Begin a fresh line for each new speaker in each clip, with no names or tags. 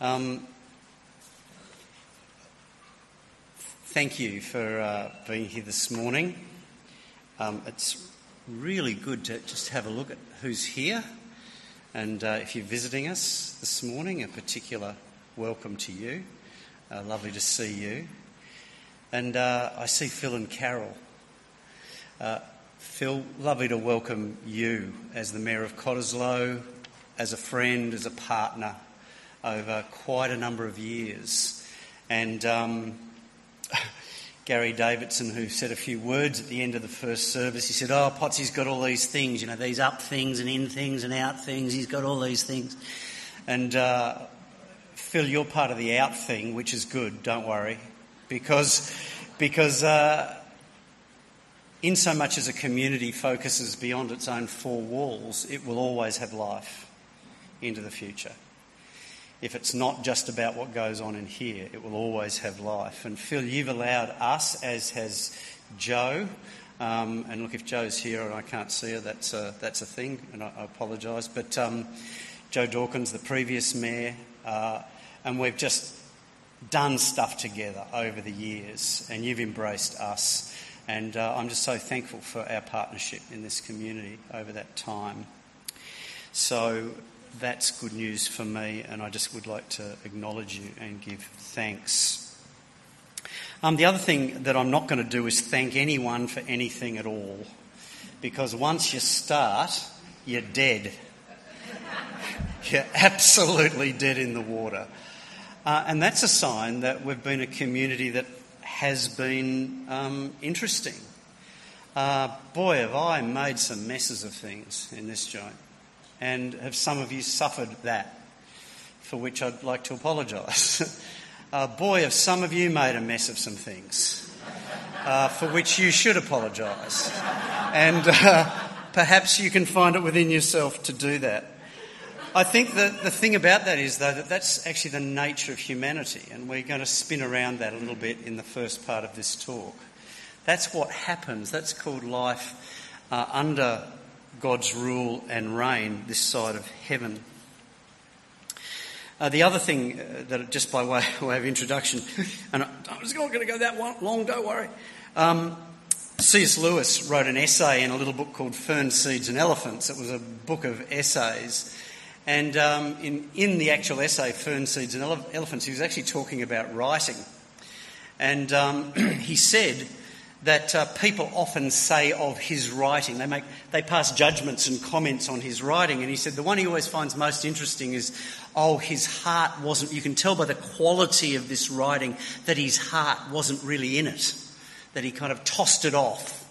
Um, thank you for uh, being here this morning. Um, it's really good to just have a look at who's here. And uh, if you're visiting us this morning, a particular welcome to you. Uh, lovely to see you. And uh, I see Phil and Carol. Uh, Phil, lovely to welcome you as the Mayor of Cottesloe, as a friend, as a partner over quite a number of years. And um, Gary Davidson, who said a few words at the end of the first service, he said, Oh, Potsy's got all these things, you know, these up things and in things and out things. He's got all these things. And uh, Phil, you're part of the out thing, which is good, don't worry. Because, because uh, in so much as a community focuses beyond its own four walls, it will always have life into the future if it's not just about what goes on in here, it will always have life. And Phil, you've allowed us, as has Jo, um, and look, if Jo's here and I can't see her, that's a, that's a thing, and I, I apologise. But um, Jo Dawkins, the previous mayor, uh, and we've just done stuff together over the years, and you've embraced us. And uh, I'm just so thankful for our partnership in this community over that time. So, that's good news for me, and I just would like to acknowledge you and give thanks. Um, the other thing that I'm not going to do is thank anyone for anything at all, because once you start, you're dead. you're absolutely dead in the water. Uh, and that's a sign that we've been a community that has been um, interesting. Uh, boy, have I made some messes of things in this joint. And have some of you suffered that? For which I'd like to apologise. uh, boy, have some of you made a mess of some things, uh, for which you should apologise. And uh, perhaps you can find it within yourself to do that. I think that the thing about that is, though, that that's actually the nature of humanity, and we're going to spin around that a little bit in the first part of this talk. That's what happens. That's called life uh, under God's rule and reign this side of heaven. Uh, the other thing uh, that, just by way, way of introduction, and I, am just not going to go that long, don't worry. Um, C.S. Lewis wrote an essay in a little book called Fern Seeds and Elephants. It was a book of essays. And um, in, in the actual essay, Fern Seeds and Ele- Elephants, he was actually talking about writing. And um, he said that uh, people often say of his writing. They, make, they pass judgments and comments on his writing. And he said the one he always finds most interesting is, oh, his heart wasn't, you can tell by the quality of this writing that his heart wasn't really in it, that he kind of tossed it off.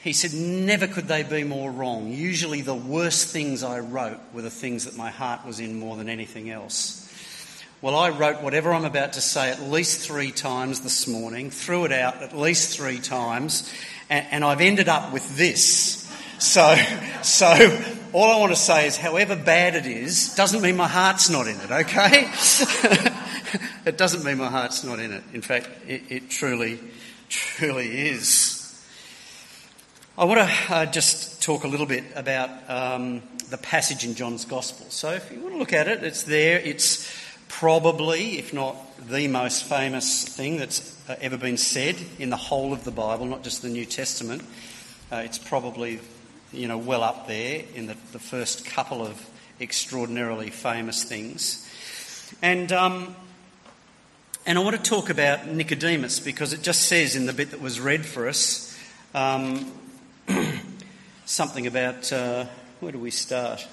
He said, never could they be more wrong. Usually the worst things I wrote were the things that my heart was in more than anything else. Well, I wrote whatever I'm about to say at least three times this morning, threw it out at least three times, and, and I've ended up with this. So, so all I want to say is, however bad it is, doesn't mean my heart's not in it. Okay? it doesn't mean my heart's not in it. In fact, it, it truly, truly is. I want to uh, just talk a little bit about um, the passage in John's Gospel. So, if you want to look at it, it's there. It's probably, if not the most famous thing that's uh, ever been said in the whole of the Bible, not just the New Testament. Uh, it's probably, you know, well up there in the, the first couple of extraordinarily famous things. And, um, and I want to talk about Nicodemus because it just says in the bit that was read for us um, something about, uh, where do we start?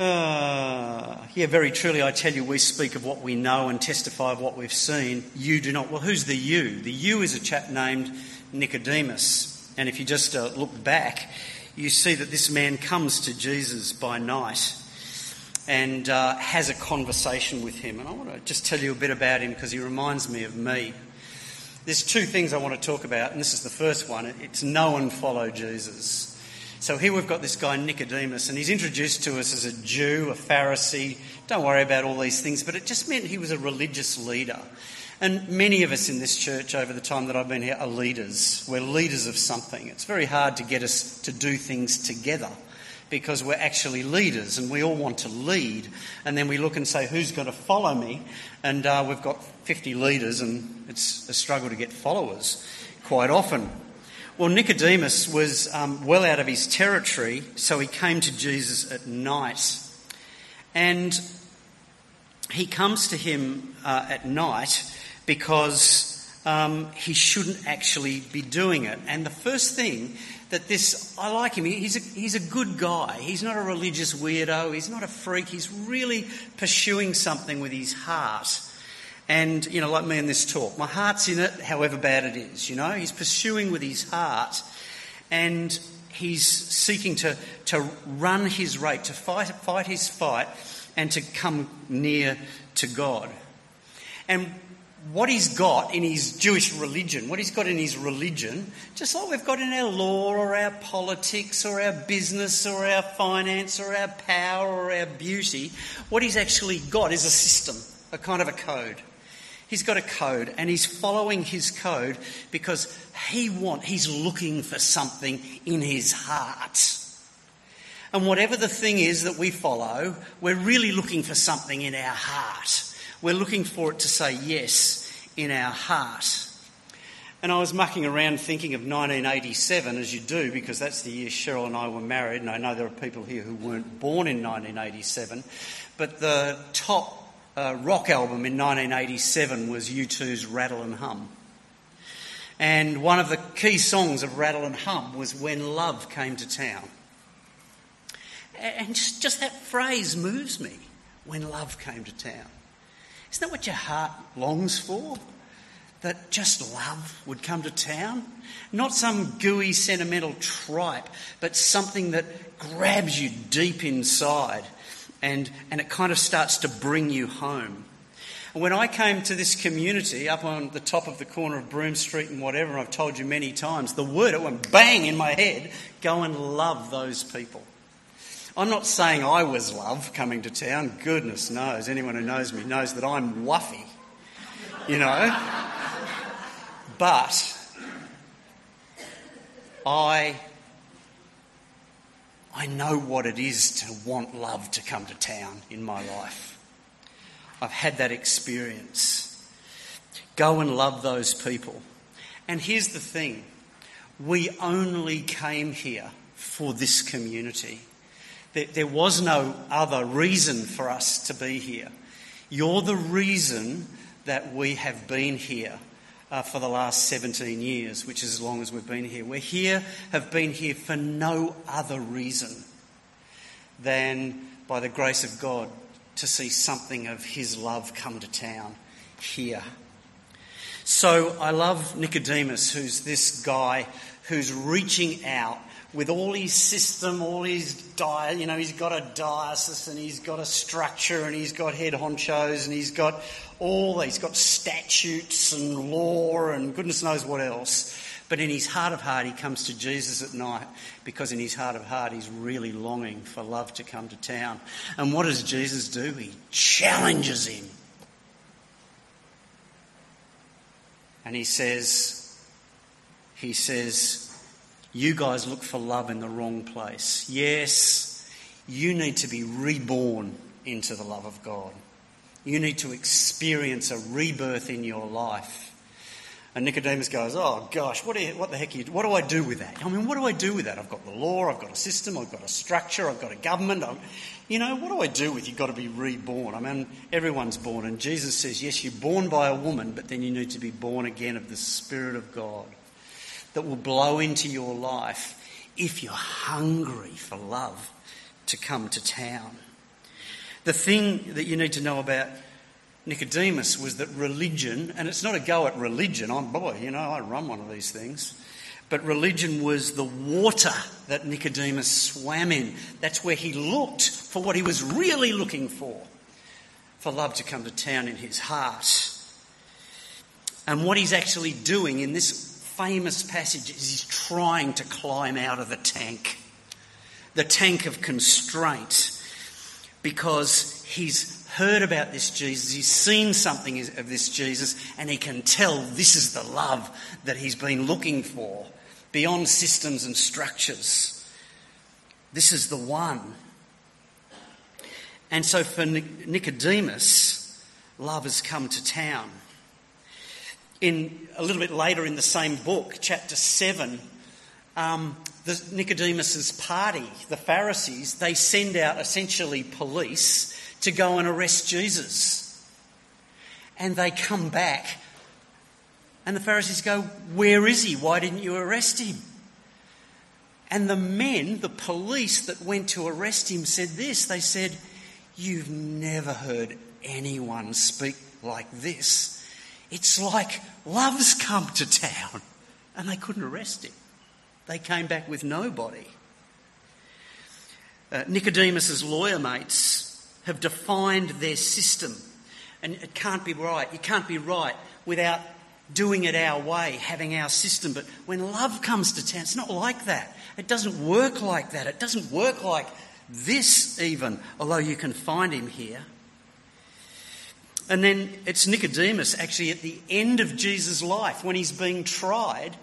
Uh, yeah, very truly, I tell you, we speak of what we know and testify of what we've seen. You do not. Well, who's the you? The you is a chap named Nicodemus. And if you just uh, look back, you see that this man comes to Jesus by night and uh, has a conversation with him. And I want to just tell you a bit about him because he reminds me of me. There's two things I want to talk about, and this is the first one. It's know and follow Jesus. So here we've got this guy Nicodemus, and he's introduced to us as a Jew, a Pharisee. Don't worry about all these things, but it just meant he was a religious leader. And many of us in this church over the time that I've been here are leaders. We're leaders of something. It's very hard to get us to do things together because we're actually leaders and we all want to lead. And then we look and say, who's going to follow me? And uh, we've got 50 leaders and it's a struggle to get followers quite often. Well, Nicodemus was um, well out of his territory, so he came to Jesus at night. And he comes to him uh, at night because um, he shouldn't actually be doing it. And the first thing that this, I like him, he's a, he's a good guy. He's not a religious weirdo, he's not a freak, he's really pursuing something with his heart. And, you know, like me in this talk, my heart's in it, however bad it is, you know. He's pursuing with his heart and he's seeking to, to run his rate, to fight, fight his fight, and to come near to God. And what he's got in his Jewish religion, what he's got in his religion, just like we've got in our law or our politics or our business or our finance or our power or our beauty, what he's actually got is a system, a kind of a code. He's got a code and he's following his code because he want, he's looking for something in his heart. And whatever the thing is that we follow, we're really looking for something in our heart. We're looking for it to say yes in our heart. And I was mucking around thinking of 1987, as you do, because that's the year Cheryl and I were married, and I know there are people here who weren't born in 1987. But the top uh, rock album in 1987 was U2's Rattle and Hum. And one of the key songs of Rattle and Hum was When Love Came to Town. And just, just that phrase moves me when love came to town. Isn't that what your heart longs for? That just love would come to town? Not some gooey, sentimental tripe, but something that grabs you deep inside and, and it kind of starts to bring you home. When I came to this community up on the top of the corner of Broome Street and whatever, I've told you many times, the word, it went bang in my head go and love those people. I'm not saying I was love coming to town. Goodness knows. Anyone who knows me knows that I'm wuffy, you know. But I, I know what it is to want love to come to town in my life. I've had that experience. Go and love those people. And here's the thing we only came here for this community. There was no other reason for us to be here. You're the reason that we have been here uh, for the last 17 years, which is as long as we've been here. We're here, have been here for no other reason than by the grace of God to see something of His love come to town here. So I love Nicodemus, who's this guy who's reaching out with all his system, all his diet, you know, he's got a diocese and he's got a structure and he's got head honchos and he's got all, he's got statutes and law and goodness knows what else. But in his heart of heart, he comes to Jesus at night because in his heart of heart, he's really longing for love to come to town. And what does Jesus do? He challenges him. And he says, he says, you guys look for love in the wrong place. Yes, you need to be reborn into the love of God. You need to experience a rebirth in your life. And Nicodemus goes, Oh gosh, what, you, what the heck you, what do I do with that? I mean, what do I do with that? I've got the law, I've got a system, I've got a structure, I've got a government. I'm, you know, what do I do with you've got to be reborn? I mean, everyone's born. And Jesus says, Yes, you're born by a woman, but then you need to be born again of the Spirit of God that will blow into your life if you're hungry for love to come to town. The thing that you need to know about Nicodemus was that religion, and it's not a go at religion, I'm boy, you know, I run one of these things. But religion was the water that Nicodemus swam in. That's where he looked for what he was really looking for for love to come to town in his heart. And what he's actually doing in this famous passage is he's trying to climb out of the tank, the tank of constraint, because he's heard about this Jesus, he's seen something of this Jesus, and he can tell this is the love that he's been looking for beyond systems and structures. This is the one. And so for Nicodemus, love has come to town. In a little bit later in the same book, chapter 7, um, the Nicodemus's party, the Pharisees, they send out essentially police to go and arrest Jesus. And they come back, and the Pharisees go, Where is he? Why didn't you arrest him? And the men, the police that went to arrest him, said this they said, You've never heard anyone speak like this. It's like love's come to town. And they couldn't arrest him. They came back with nobody. Uh, Nicodemus's lawyer mates have defined their system, and it can't be right. You can't be right without doing it our way, having our system. But when love comes to town, it's not like that. It doesn't work like that. It doesn't work like this, even, although you can find him here. And then it's Nicodemus, actually, at the end of Jesus' life, when he's being tried,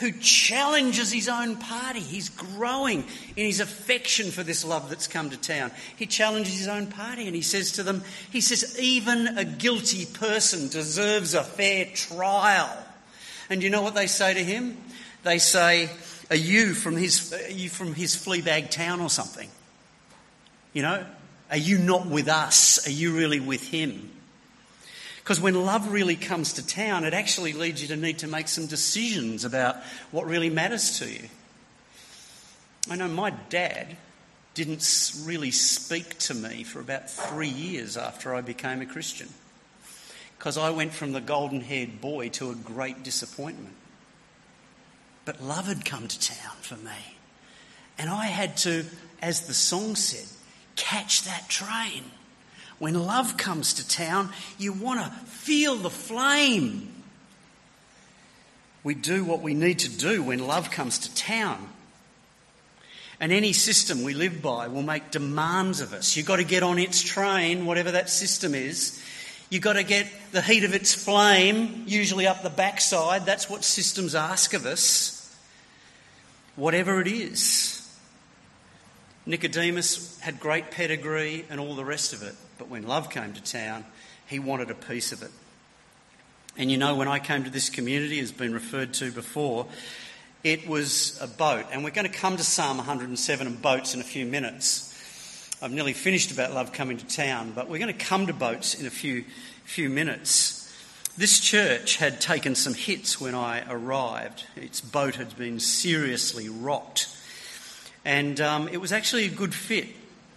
who challenges his own party. He's growing in his affection for this love that's come to town. He challenges his own party and he says to them, he says, even a guilty person deserves a fair trial. And you know what they say to him? They say, are you from his, are you from his Fleabag town or something? You know, are you not with us? Are you really with him? Because when love really comes to town, it actually leads you to need to make some decisions about what really matters to you. I know my dad didn't really speak to me for about three years after I became a Christian. Because I went from the golden haired boy to a great disappointment. But love had come to town for me. And I had to, as the song said, catch that train. When love comes to town, you want to feel the flame. We do what we need to do when love comes to town. And any system we live by will make demands of us. You've got to get on its train, whatever that system is. You've got to get the heat of its flame, usually up the backside. That's what systems ask of us. Whatever it is. Nicodemus had great pedigree and all the rest of it. But when love came to town, he wanted a piece of it. And you know, when I came to this community, as been referred to before, it was a boat. And we're going to come to Psalm 107 and boats in a few minutes. I've nearly finished about love coming to town, but we're going to come to boats in a few, few minutes. This church had taken some hits when I arrived. Its boat had been seriously rocked. And um, it was actually a good fit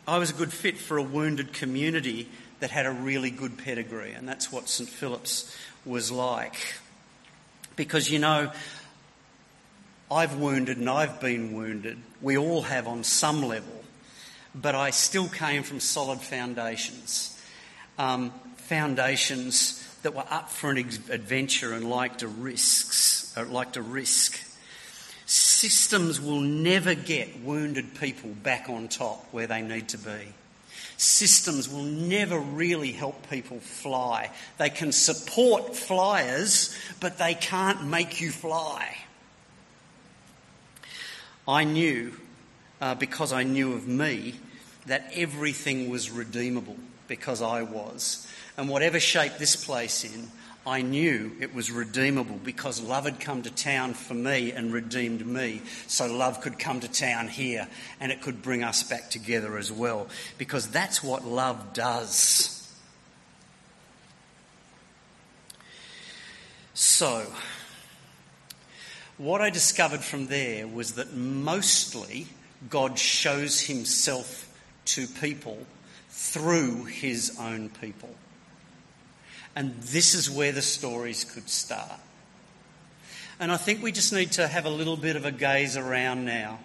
I was a good fit for a wounded community that had a really good pedigree, and that's what St Philip's was like. Because, you know, I've wounded and I've been wounded. We all have on some level. But I still came from solid foundations. Um, foundations that were up for an adventure and liked to risks, uh, liked to risk. Systems will never get wounded people back on top where they need to be. Systems will never really help people fly. They can support flyers, but they can't make you fly. I knew, uh, because I knew of me, that everything was redeemable because I was. And whatever shape this place in, I knew it was redeemable because love had come to town for me and redeemed me. So love could come to town here and it could bring us back together as well because that's what love does. So, what I discovered from there was that mostly God shows himself to people through his own people. And this is where the stories could start. And I think we just need to have a little bit of a gaze around now.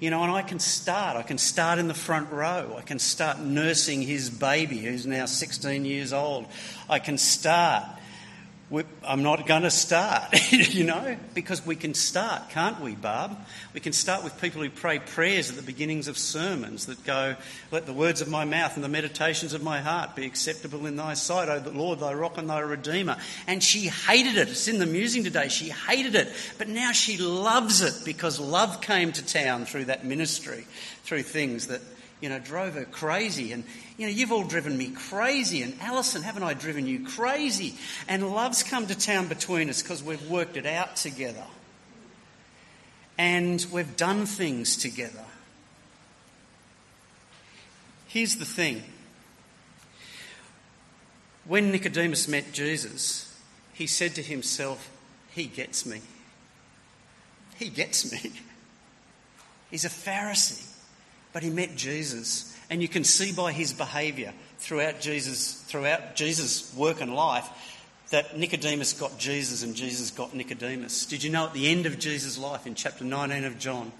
You know, and I can start. I can start in the front row. I can start nursing his baby, who's now 16 years old. I can start I'm not going to start, you know, because we can start, can't we, Barb? We can start with people who pray prayers at the beginnings of sermons that go, Let the words of my mouth and the meditations of my heart be acceptable in thy sight, O Lord, thy rock and thy redeemer. And she hated it. It's in the musing today. She hated it. But now she loves it because love came to town through that ministry, through things that you know, drove her crazy. And, you know, you've all driven me crazy. And Alison, haven't I driven you crazy? And love's come to town between us because we've worked it out together. And we've done things together. Here's the thing when Nicodemus met Jesus, he said to himself, He gets me. He gets me. He's a Pharisee. But he met Jesus. And you can see by his behaviour throughout Jesus, throughout Jesus' work and life that Nicodemus got Jesus and Jesus got Nicodemus. Did you know at the end of Jesus' life in chapter 19 of John,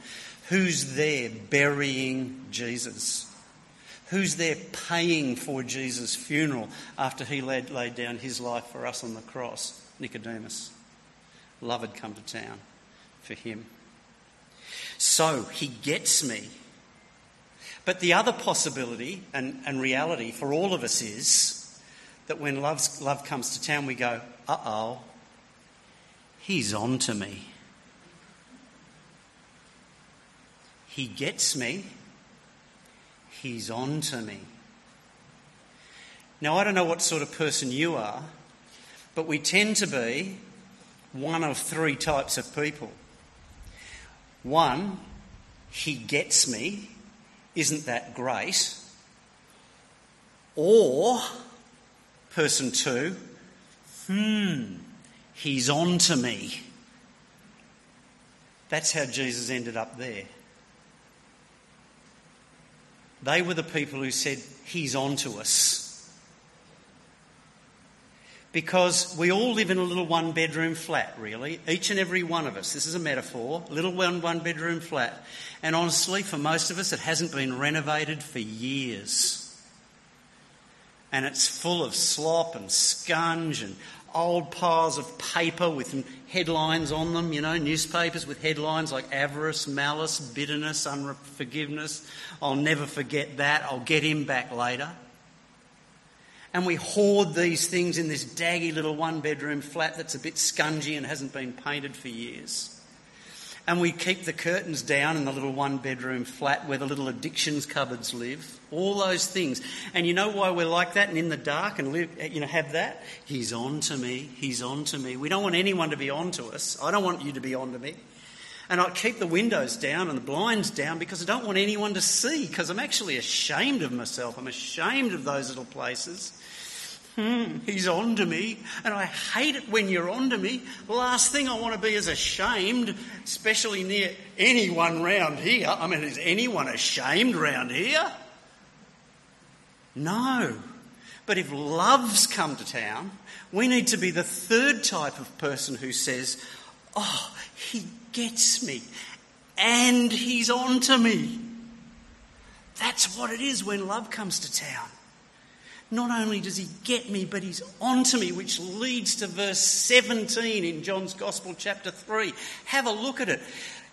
who's there burying Jesus? Who's there paying for Jesus' funeral after he laid, laid down his life for us on the cross? Nicodemus. Love had come to town for him. So he gets me but the other possibility and, and reality for all of us is that when love's, love comes to town, we go, uh oh, he's on to me. He gets me. He's on to me. Now, I don't know what sort of person you are, but we tend to be one of three types of people. One, he gets me. Isn't that great? Or, person two, hmm, he's on to me. That's how Jesus ended up there. They were the people who said, He's on to us because we all live in a little one bedroom flat, really. Each and every one of us. This is a metaphor. Little one, one bedroom flat. And honestly, for most of us, it hasn't been renovated for years. And it's full of slop and scunge and old piles of paper with headlines on them, you know, newspapers with headlines like avarice, malice, bitterness, unforgiveness. I'll never forget that. I'll get him back later and we hoard these things in this daggy little one bedroom flat that's a bit scungy and hasn't been painted for years. And we keep the curtains down in the little one bedroom flat where the little addictions cupboards live. All those things. And you know why we're like that and in the dark and live, you know, have that? He's on to me. He's on to me. We don't want anyone to be on to us. I don't want you to be on to me. And I keep the windows down and the blinds down because I don't want anyone to see because I'm actually ashamed of myself. I'm ashamed of those little places. Hmm, he's on to me, and I hate it when you're on to me. The last thing I want to be is ashamed, especially near anyone round here. I mean, is anyone ashamed round here? No. But if love's come to town, we need to be the third type of person who says, Oh, he gets me and he's on to me. That's what it is when love comes to town. Not only does he get me, but he's on to me, which leads to verse 17 in John's Gospel, chapter 3. Have a look at it.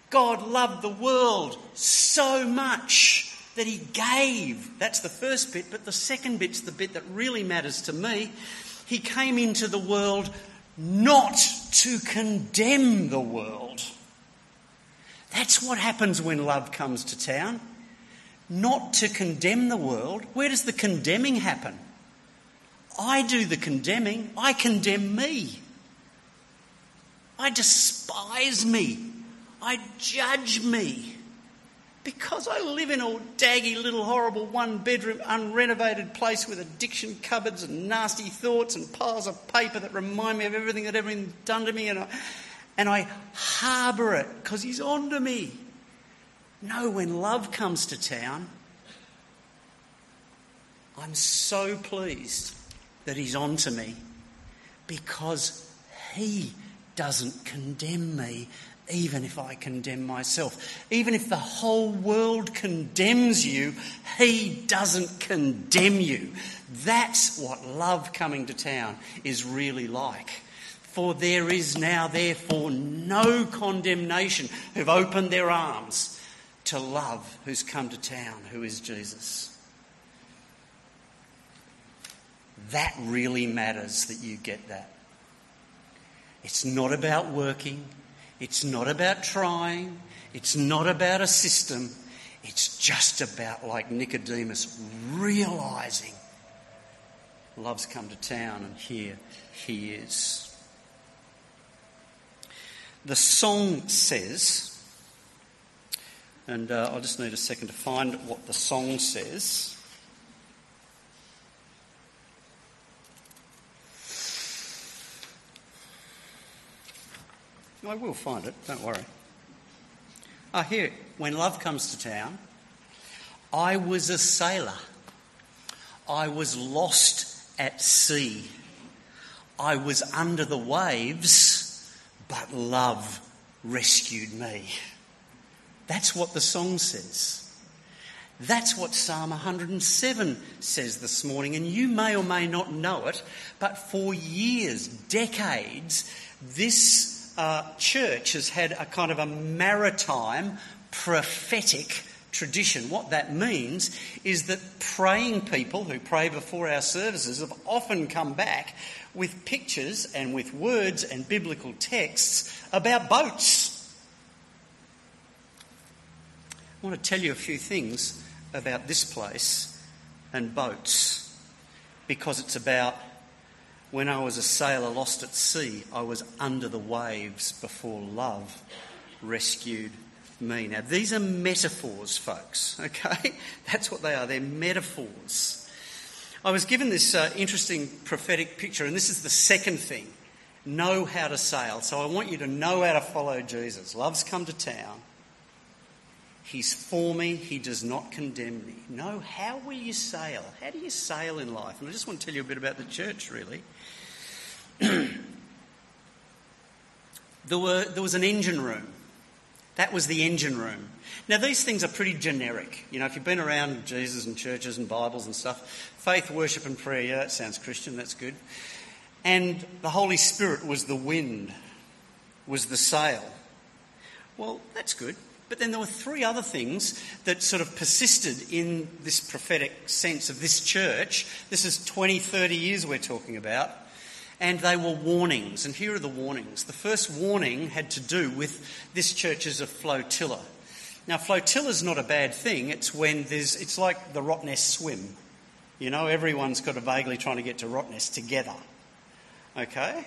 God loved the world so much that he gave. That's the first bit, but the second bit's the bit that really matters to me. He came into the world not to condemn the world. That's what happens when love comes to town. Not to condemn the world. Where does the condemning happen? I do the condemning. I condemn me. I despise me. I judge me. Because I live in a daggy little horrible one bedroom unrenovated place with addiction cupboards and nasty thoughts and piles of paper that remind me of everything that everyone's done to me and I, and I harbour it because he's on to me. No, when love comes to town, I'm so pleased that he's on to me because he doesn't condemn me even if I condemn myself. Even if the whole world condemns you, he doesn't condemn you. That's what love coming to town is really like. For there is now, therefore, no condemnation who've opened their arms to love who's come to town, who is Jesus. That really matters that you get that. It's not about working, it's not about trying, it's not about a system. It's just about, like Nicodemus, realizing love's come to town and here he is. The song says, and uh, I just need a second to find what the song says. I will find it, don't worry. Ah, here, when love comes to town, I was a sailor. I was lost at sea. I was under the waves but love rescued me. That's what the song says. That's what Psalm 107 says this morning, and you may or may not know it, but for years, decades, this uh, church has had a kind of a maritime prophetic tradition. What that means is that praying people who pray before our services have often come back with pictures and with words and biblical texts about boats. I want to tell you a few things about this place and boats because it's about when I was a sailor lost at sea, I was under the waves before love rescued me. Now, these are metaphors, folks, okay? That's what they are. They're metaphors. I was given this uh, interesting prophetic picture, and this is the second thing know how to sail. So I want you to know how to follow Jesus. Love's come to town. He's for me, he does not condemn me. Know how will you sail? How do you sail in life? And I just want to tell you a bit about the church, really. there, were, there was an engine room. That was the engine room. Now, these things are pretty generic. You know, if you've been around Jesus and churches and Bibles and stuff, faith, worship, and prayer, yeah, that sounds Christian, that's good. And the Holy Spirit was the wind, was the sail. Well, that's good. But then there were three other things that sort of persisted in this prophetic sense of this church. This is 20, 30 years we're talking about. And they were warnings. And here are the warnings. The first warning had to do with this church as a flotilla. Now, flotilla is not a bad thing. It's when there's, it's like the Rottnest swim. You know, everyone's got a vaguely trying to get to Rottnest together. Okay?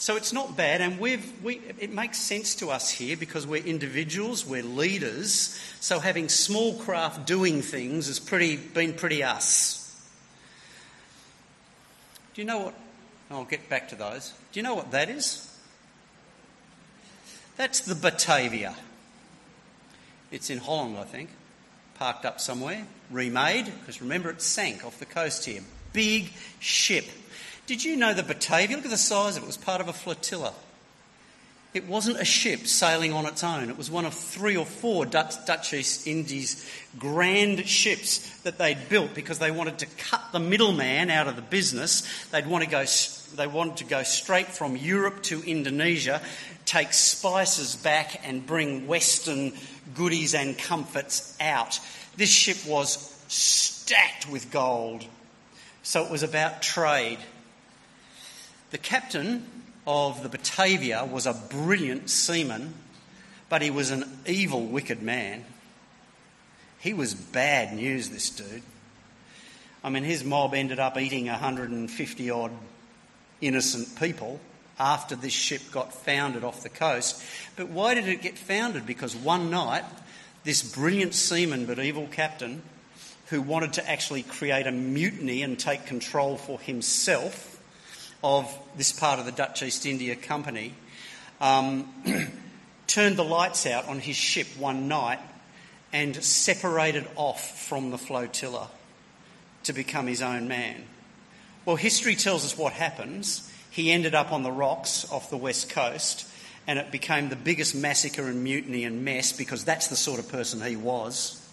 So it's not bad, and we've, we, it makes sense to us here because we're individuals, we're leaders, so having small craft doing things has pretty, been pretty us. Do you know what? I'll get back to those. Do you know what that is? That's the Batavia. It's in Holland, I think, parked up somewhere, remade, because remember it sank off the coast here. Big ship. Did you know the Batavia? Look at the size of it. It was part of a flotilla. It wasn't a ship sailing on its own. It was one of three or four Dutch, Dutch East Indies grand ships that they'd built because they wanted to cut the middleman out of the business. They'd want to go, they wanted to go straight from Europe to Indonesia, take spices back and bring Western goodies and comforts out. This ship was stacked with gold. So it was about trade. The captain of the Batavia was a brilliant seaman, but he was an evil, wicked man. He was bad news, this dude. I mean, his mob ended up eating 150 odd innocent people after this ship got founded off the coast. But why did it get founded? Because one night, this brilliant seaman but evil captain, who wanted to actually create a mutiny and take control for himself of this part of the Dutch East India Company, um, turned the lights out on his ship one night and separated off from the flotilla to become his own man. Well, history tells us what happens. He ended up on the rocks off the west coast, and it became the biggest massacre and mutiny and mess because that's the sort of person he was.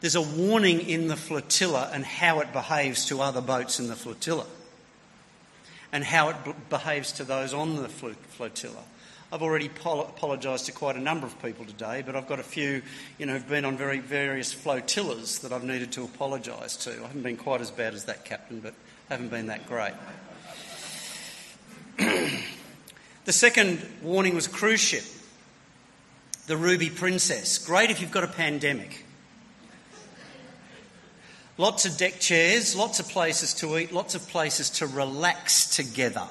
There's a warning in the flotilla and how it behaves to other boats in the flotilla. and how it b- behaves to those on the flotilla. I've already pol- apologised to quite a number of people today, but I've got a few, you know, who've been on very various flotillas that I've needed to apologise to. I haven't been quite as bad as that captain, but I haven't been that great. the second warning was a cruise ship, the Ruby Princess. Great if you've got a pandemic. Lots of deck chairs, lots of places to eat, lots of places to relax together.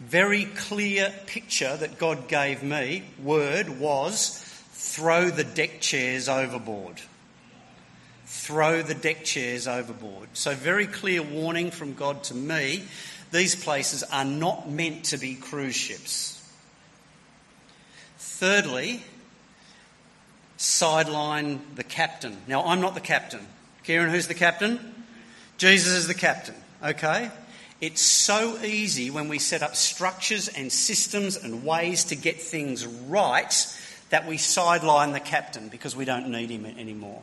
Very clear picture that God gave me, word was throw the deck chairs overboard. Throw the deck chairs overboard. So, very clear warning from God to me these places are not meant to be cruise ships. Thirdly, sideline the captain. Now, I'm not the captain. Kieran, who's the captain? Jesus is the captain, okay? It's so easy when we set up structures and systems and ways to get things right that we sideline the captain because we don't need him anymore.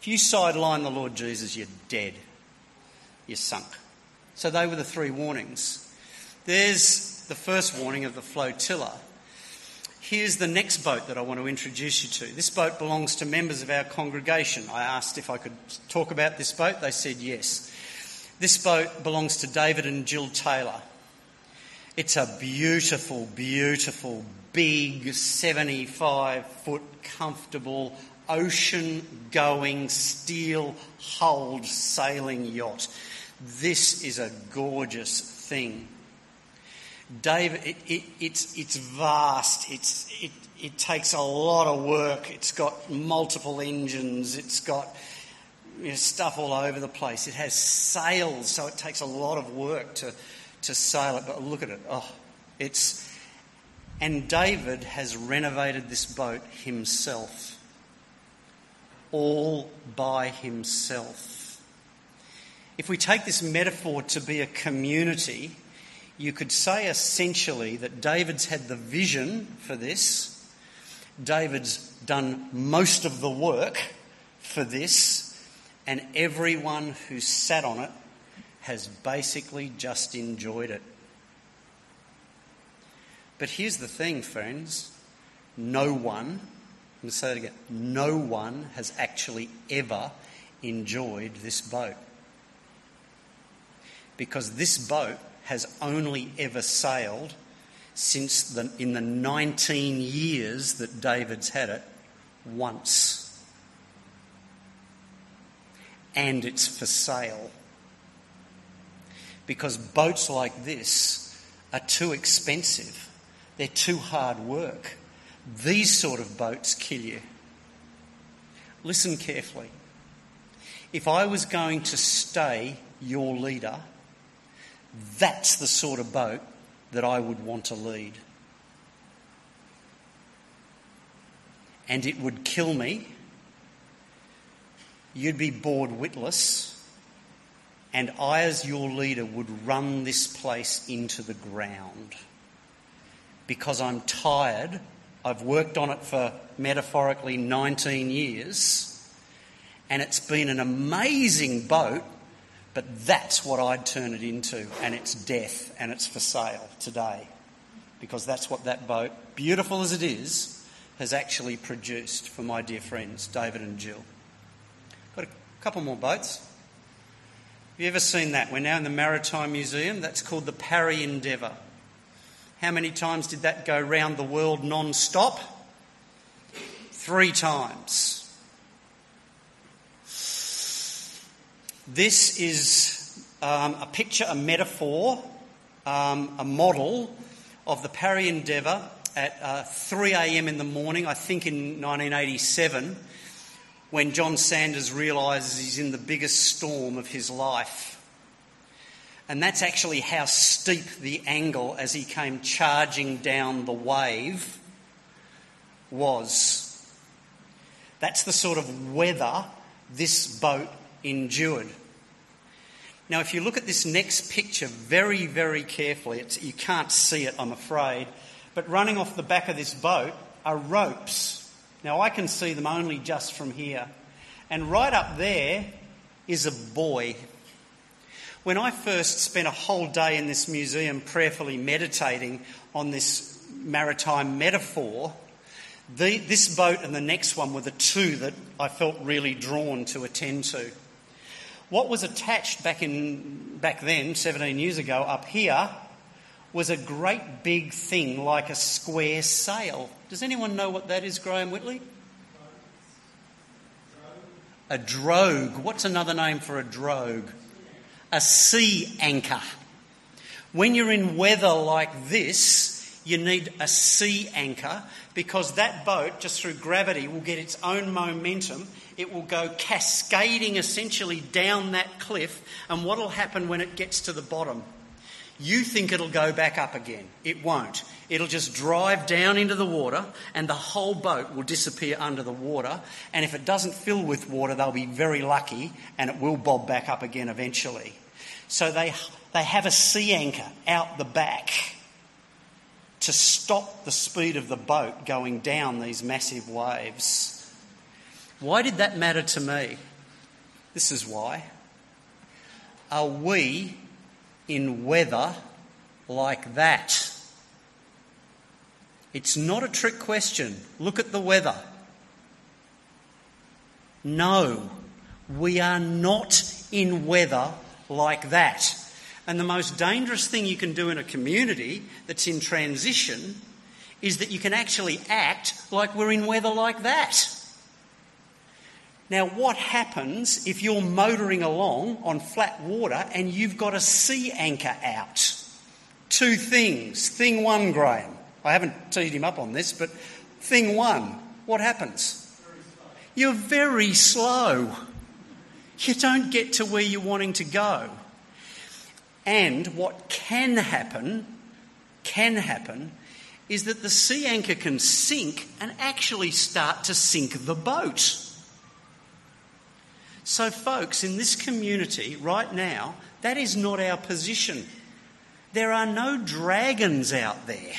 If you sideline the Lord Jesus, you're dead. You're sunk. So they were the three warnings. There's the first warning of the flotilla. Here's the next boat that I want to introduce you to. This boat belongs to members of our congregation. I asked if I could talk about this boat. They said yes. This boat belongs to David and Jill Taylor. It's a beautiful, beautiful, big, 75 foot comfortable, ocean going, steel hulled sailing yacht. This is a gorgeous thing. David, it, it, it's, it's vast. It's, it, it takes a lot of work. It's got multiple engines. It's got you know, stuff all over the place. It has sails, so it takes a lot of work to, to sail it. But look at it. Oh, it's. And David has renovated this boat himself. All by himself. If we take this metaphor to be a community, you could say essentially that David's had the vision for this, David's done most of the work for this, and everyone who sat on it has basically just enjoyed it. But here's the thing, friends no one, I'm going to say it again, no one has actually ever enjoyed this boat. Because this boat has only ever sailed since the, in the 19 years that David's had it once. And it's for sale. Because boats like this are too expensive, they're too hard work. These sort of boats kill you. Listen carefully. If I was going to stay your leader, that's the sort of boat that I would want to lead. And it would kill me. You'd be bored witless. And I, as your leader, would run this place into the ground. Because I'm tired. I've worked on it for metaphorically 19 years. And it's been an amazing boat but that's what I'd turn it into, and it's death, and it's for sale today. Because that's what that boat, beautiful as it is, has actually produced for my dear friends, David and Jill. A couple more boats. Have you ever seen that? We're now in the Maritime Museum. That's called the Parry Endeavour. How many times did that go round the world non stop? Three times. This is um, a picture, a metaphor, um, a model of the Parry Endeavour at uh, 3 a.m. in the morning, I think in 1987, when Jon Sanders realises he's in the biggest storm of his life. And that's actually how steep the angle as he came charging down the wave was. That's the sort of weather this boat endured. Now, if you look at this next picture very, very carefully, you can't see it, I'm afraid, but running off the back of this boat are ropes. Now, I can see them only just from here. And right up there is a boy. When I first spent a whole day in this museum prayerfully meditating on this maritime metaphor, the, this boat and the next one were the two that I felt really drawn to attend to. What was attached back, in, back then, 17 years ago, up here, was a great big thing like a square sail. Does anyone know what that is, Graham Whitley? A drogue. What's another name for a drogue? A sea anchor. When you're in weather like this, you need a sea anchor because that boat, just through gravity, will get its own momentum. It will go cascading essentially down that cliff. And what will happen when it gets to the bottom? You think it'll go back up again. It won't. It'll just drive down into the water and the whole boat will disappear under the water. And if it doesn't fill with water, they'll be very lucky and it will bob back up again eventually. So they, they have a sea anchor out the back to stop the speed of the boat going down these massive waves. Why did that matter to me? This is why. Are we in weather like that? It's not a trick question. Look at the weather. No, we are not in weather like that. And the most dangerous thing you can do in a community that's in transition is that you can actually act like we're in weather like that. Now, what happens if you're motoring along on flat water and you've got a sea anchor out? Two things. Thing one, Graham. I haven't teed him up on this, but thing one, what happens? You're very slow. You don't get to where you're wanting to go. And what can happen, can happen, is that the sea anchor can sink and actually start to sink the boat. So, folks, in this community right now, that is not our position. There are no dragons out there.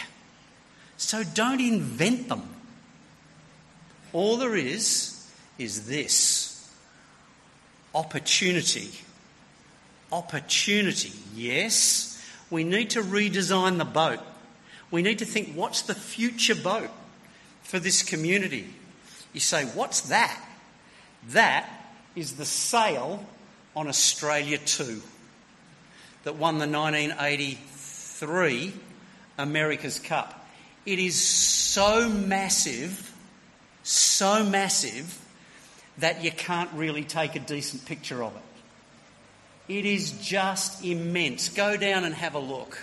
So don't invent them. All there is is this opportunity. Opportunity, yes. We need to redesign the boat. We need to think what's the future boat for this community? You say, what's that? That is the sail on Australia 2 that won the 1983 America's Cup. It is so massive, so massive, that you can't really take a decent picture of it. It is just immense. Go down and have a look.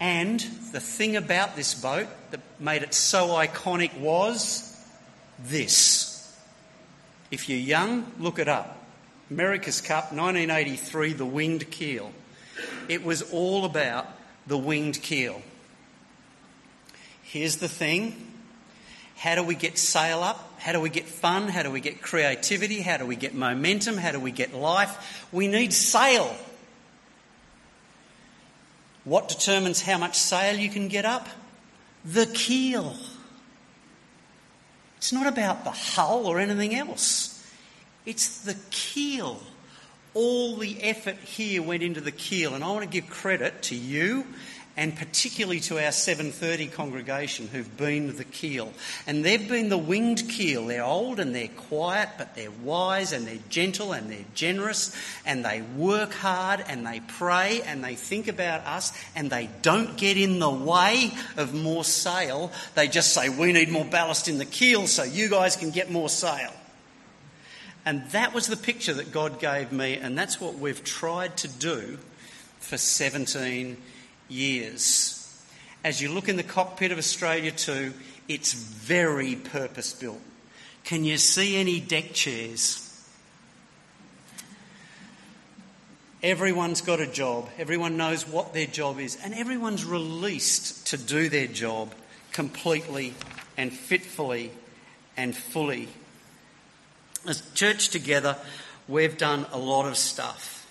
And the thing about this boat that made it so iconic was this. If you're young, look it up. America's Cup, 1983, the winged keel. It was all about the winged keel. Here's the thing how do we get sail up? How do we get fun? How do we get creativity? How do we get momentum? How do we get life? We need sail. What determines how much sail you can get up? The keel. It's not about the hull or anything else. It's the keel. All the effort here went into the keel, and I want to give credit to you and particularly to our 730 congregation who've been the keel. And they've been the winged keel. They're old and they're quiet, but they're wise and they're gentle and they're generous and they work hard and they pray and they think about us and they don't get in the way of more sail. They just say, we need more ballast in the keel so you guys can get more sail. And that was the picture that God gave me, and that's what we've tried to do for 17 years. As you look in the cockpit of Australia 2, it's very purpose built. Can you see any deck chairs? Everyone's got a job, everyone knows what their job is, and everyone's released to do their job completely and fitfully and fully. As church together, we've done a lot of stuff.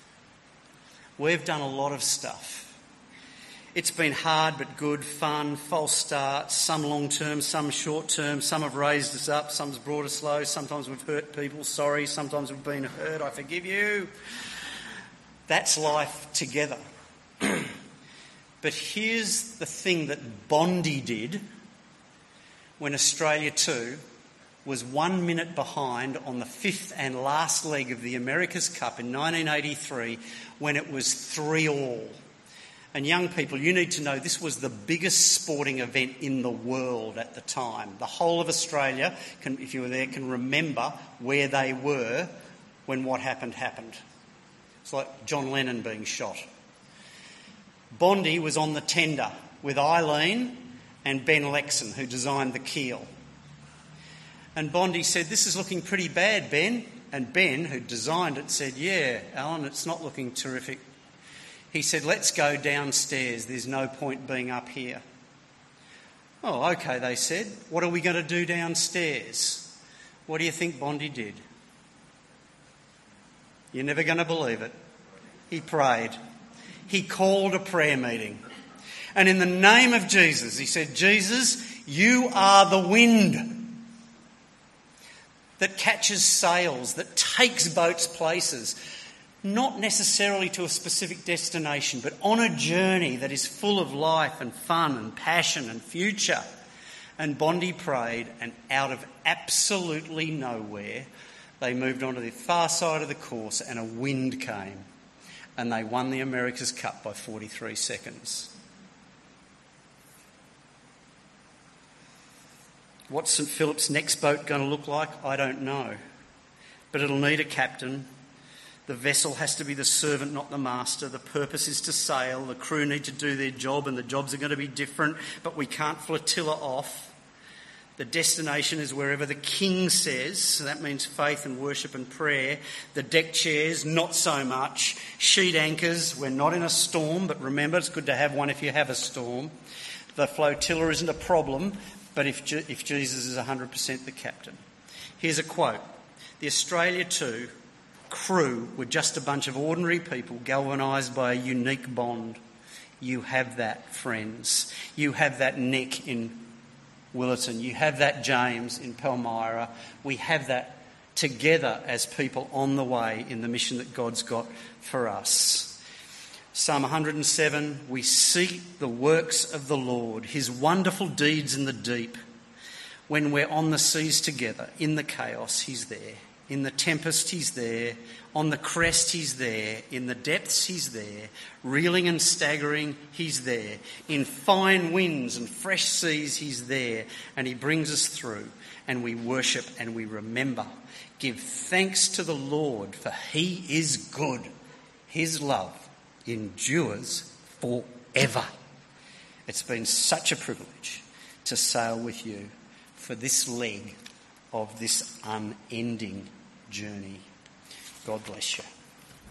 We've done a lot of stuff. It's been hard but good, fun, false starts, some long term, some short term. Some have raised us up, some have brought us low. Sometimes we've hurt people, sorry. Sometimes we've been hurt, I forgive you. That's life together. but here's the thing that Bondi did when Australia 2 was one minute behind on the fifth and last leg of the America's Cup in 1983 when it was three all. And young people, you need to know this was the biggest sporting event in the world at the time. The whole of Australia, can, if you were there, can remember where they were when what happened happened. It's like John Lennon being shot. Bondi was on the tender with Eileen and Ben Lexcen, who designed the keel. And Bondi said, This is looking pretty bad, Ben. And Ben, who designed it, said, Yeah, Alan, it's not looking terrific. He said, Let's go downstairs. There's no point being up here. Oh, okay, they said. What are we going to do downstairs? What do you think Bondi did? You're never going to believe it. He prayed. He called a prayer meeting. And in the name of Jesus, he said, Jesus, you are the wind that catches sails, that takes boats places, not necessarily to a specific destination, but on a journey that is full of life and fun and passion and future. And Bondi prayed, and out of absolutely nowhere, they moved on to the far side of the course, and a wind came, and they won the America's Cup by 43 seconds. What's St Philip's next boat going to look like? I don't know. But it'll need a captain the vessel has to be the servant, not the master. The purpose is to sail. The crew need to do their job, and the jobs are going to be different, but we can't flotilla off. The destination is wherever the king says, so that means faith and worship and prayer. The deck chairs, not so much. Sheet anchors, we're not in a storm, but remember it's good to have one if you have a storm. The flotilla isn't a problem, but if, if Jesus is 100% the captain. Here's a quote The Australia 2 crew were just a bunch of ordinary people galvanised by a unique bond. You have that, friends. You have that Nick in Willetton. You have that James in Palmyra. We have that together as people on the way in the mission that God's got for us. Psalm 107 We see the works of the Lord, his wonderful deeds in the deep. When we're on the seas together, in the chaos, he's there. In the tempest, he's there. On the crest, he's there. In the depths, he's there. Reeling and staggering, he's there. In fine winds and fresh seas, he's there. And he brings us through. And we worship and we remember. Give thanks to the Lord, for he is good. His love endures forever. It's been such a privilege to sail with you for this leg of this unending journey. God bless you.